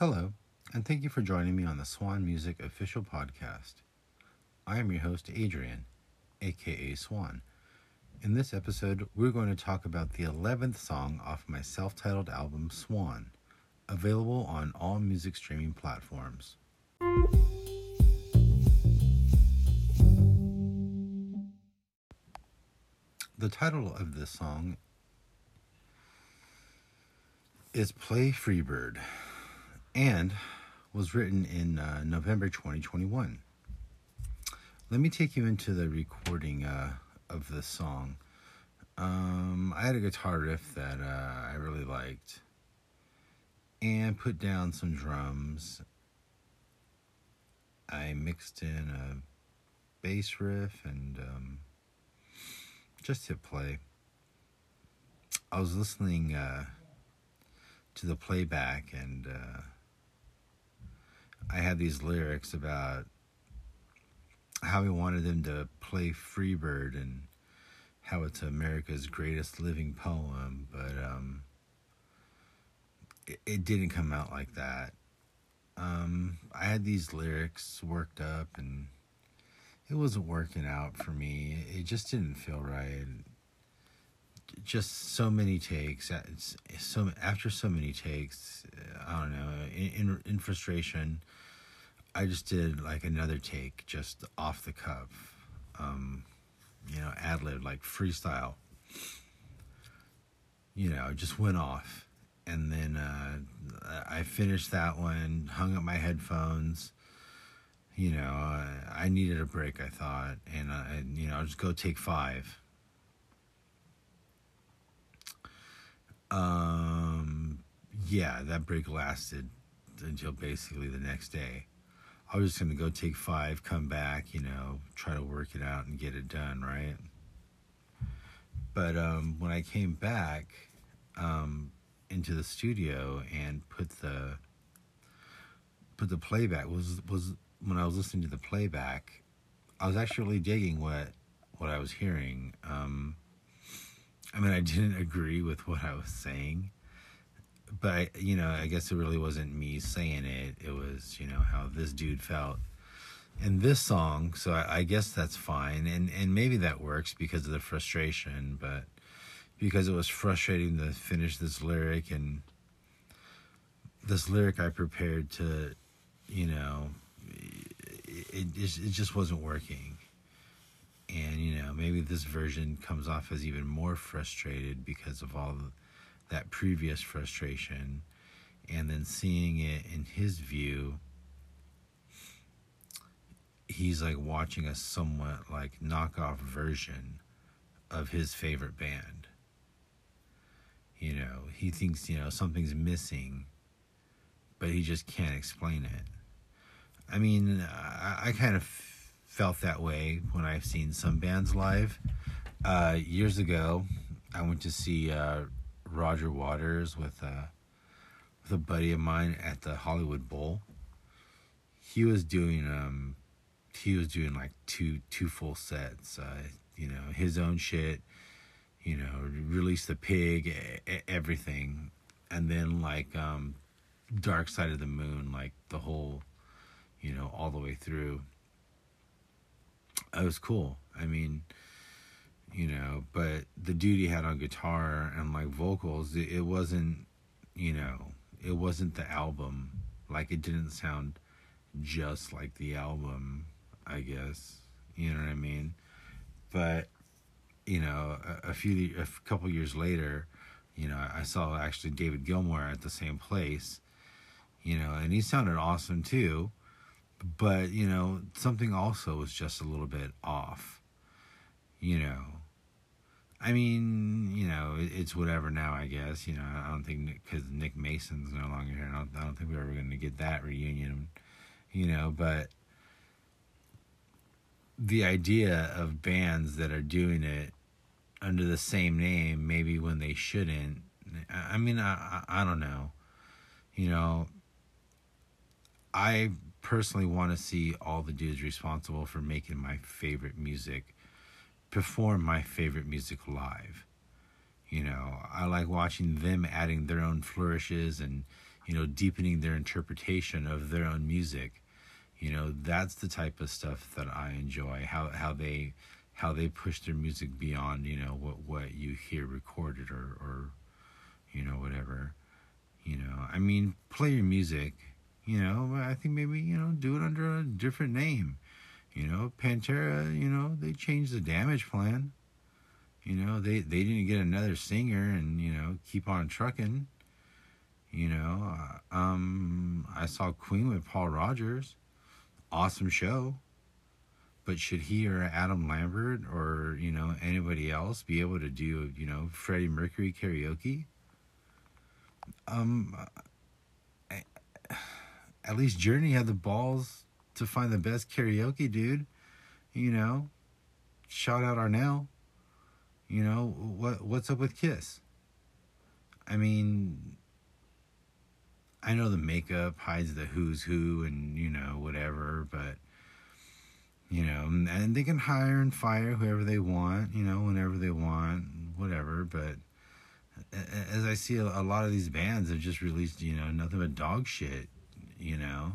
Hello, and thank you for joining me on the Swan Music official podcast. I am your host, Adrian, aka Swan. In this episode, we're going to talk about the 11th song off my self titled album, Swan, available on all music streaming platforms. The title of this song is Play Freebird and was written in uh, November 2021. Let me take you into the recording uh, of the song. Um, I had a guitar riff that uh, I really liked and put down some drums. I mixed in a bass riff and um, just hit play. I was listening uh, to the playback and uh, I had these lyrics about how he wanted them to play Freebird and how it's America's greatest living poem, but um, it, it didn't come out like that. Um, I had these lyrics worked up and it wasn't working out for me. It just didn't feel right. Just so many takes. So after so many takes, I don't know. In in, frustration, I just did like another take, just off the cuff, um, you know, ad lib, like freestyle. You know, just went off, and then uh, I finished that one, hung up my headphones. You know, uh, I needed a break. I thought, and I, you know, I'll just go take five. Um, yeah, that break lasted until basically the next day. I was just going to go take five, come back, you know, try to work it out and get it done, right? But um, when I came back um, into the studio and put the put the playback was was when I was listening to the playback, I was actually digging what what I was hearing. Um, I mean, I didn't agree with what I was saying, but I, you know, I guess it really wasn't me saying it. It was, you know, how this dude felt in this song. So I, I, guess that's fine, and and maybe that works because of the frustration. But because it was frustrating to finish this lyric and this lyric I prepared to, you know, it it it just wasn't working. Maybe this version comes off as even more frustrated because of all that previous frustration. And then seeing it in his view he's like watching a somewhat like knockoff version of his favorite band. You know he thinks you know something's missing but he just can't explain it. I mean i, I kind of felt that way when i've seen some bands live uh, years ago i went to see uh, Roger Waters with uh, with a buddy of mine at the Hollywood Bowl. He was doing um he was doing like two two full sets. Uh, you know his own shit. You know, release the pig, everything, and then like um, Dark Side of the Moon, like the whole, you know, all the way through. It was cool. I mean, you know but the dude he had on guitar and like vocals it, it wasn't you know it wasn't the album. Like it didn't sound just like the album i guess. You know what i mean? But you know a, a few a couple years later you know i saw actually david gilmour at the same place you know and he sounded awesome too but you know something also was just a little bit off you know I mean, you know, it's whatever now. I guess you know. I don't think because Nick, Mason's no longer here. I don't, I don't think we're ever going to get that reunion. You know, but the idea of bands that are doing it under the same name, maybe when they shouldn't. I mean, I I don't know. You know, I personally want to see all the dudes responsible for making my favorite music perform my favorite music live. You know, I like watching them adding their own flourishes and you know, deepening their interpretation of their own music. You know, that's the type of stuff that I enjoy. How how they how they push their music beyond, you know, what what you hear recorded or or you know, whatever. You know, I mean, play your music, you know, I think maybe, you know, do it under a different name. You know, Pantera, you know, they changed the Damageplan. You know, they, they didn't get another singer and, you know, keep on trucking. You know, uh, um, I saw Queen with Paul Rodgers. Awesome show. But should he or Adam Lambert or, you know, anybody else be able to do, you know, Freddie Mercury karaoke? Um, at least Journey had the balls to find the best karaoke dude. You know, shout out Arnel. You know what? What's up with Kiss? I mean, I know the makeup hides the who's who and you know whatever, but you know, and they can hire and fire whoever they want, you know, whenever they want, whatever. But as I see a lot of these bands have just released, you know, nothing but dog shit, you know.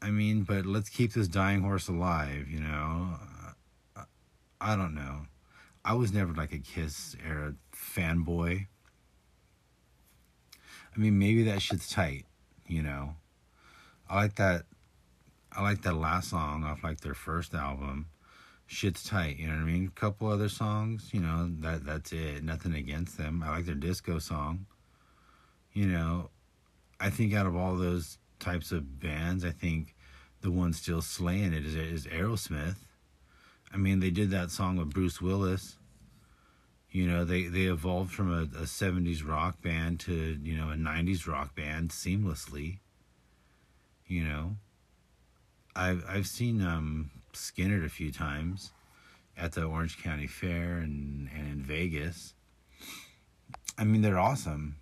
I mean, but let's keep this dying horse alive, you know. I don't know. I was never like a Kiss era fanboy. I mean, maybe that shit's tight, you know. I like that. I like that last song off like their first album. Shit's tight, you know what I mean. A couple other songs, you know. That that's it. Nothing against them. I like their disco song. You know, I think out of all those types of bands, I think the one still slaying it is, is Aerosmith. I mean, they did that song with Bruce Willis. You know, they, they evolved from a, a 70s rock band to, you know, a 90s rock band seamlessly. You know, I've, I've seen um, Skynyrd a few times at the Orange County Fair and, and in Vegas. I mean, they're awesome.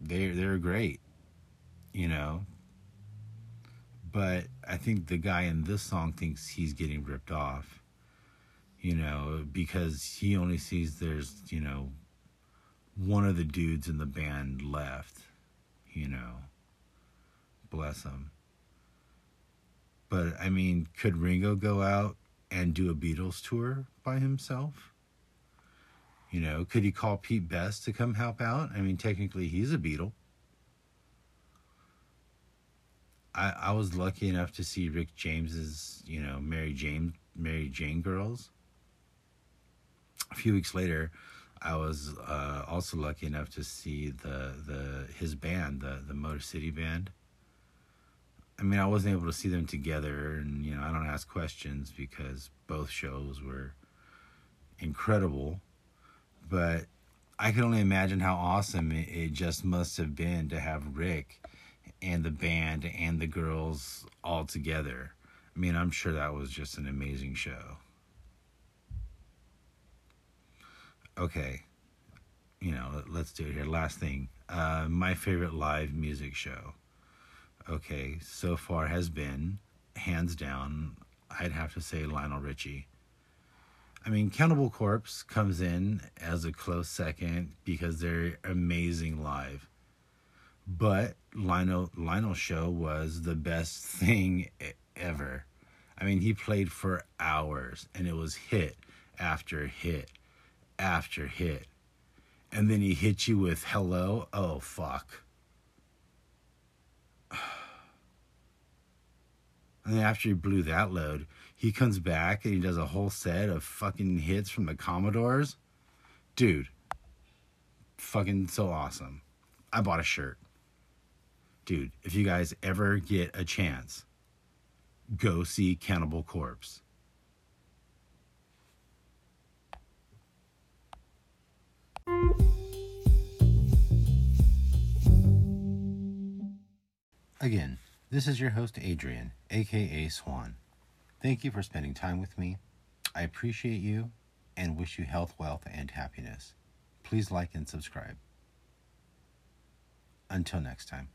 They're, they're great, you know. But I think the guy in this song thinks he's getting ripped off you know, because he only sees there's, you know, one of the dudes in the band left, you know. Bless him. But I mean, could Ringo go out and do a Beatles tour by himself? You know, could he call Pete Best to come help out? I mean, technically, he's a Beatle. I I was lucky enough to see Rick James's, you know, Mary Jane Mary Jane Girls a few weeks later, I was uh, also lucky enough to see the the his band, the the Motor City Band. I mean, I wasn't able to see them together, and you know, I don't ask questions because both shows were incredible. But I can only imagine how awesome it, it just must have been to have Rick and the band and the girls all together. I mean, I'm sure that was just an amazing show. okay, you know, let's do it here. Last thing, uh, my favorite live music show. Okay, so far has been hands down. I'd have to say Lionel Richie. I mean, Cannibal Corpse comes in as a close second because they're amazing live. But Lionel Lionel show was the best thing ever. I mean, he played for hours and it was hit after hit after hit. And then he hit you with hello. Oh, fuck. And then after he blew that load, he comes back and he does a whole set of fucking hits from the Commodores. Dude, fucking so awesome. I bought a shirt. Dude, if you guys ever get a chance, go see Cannibal Corpse. Again, this is your host, Adrian, aka Swan. Thank you for spending time with me. I appreciate you and wish you health, wealth, and happiness. Please like and subscribe. Until next time.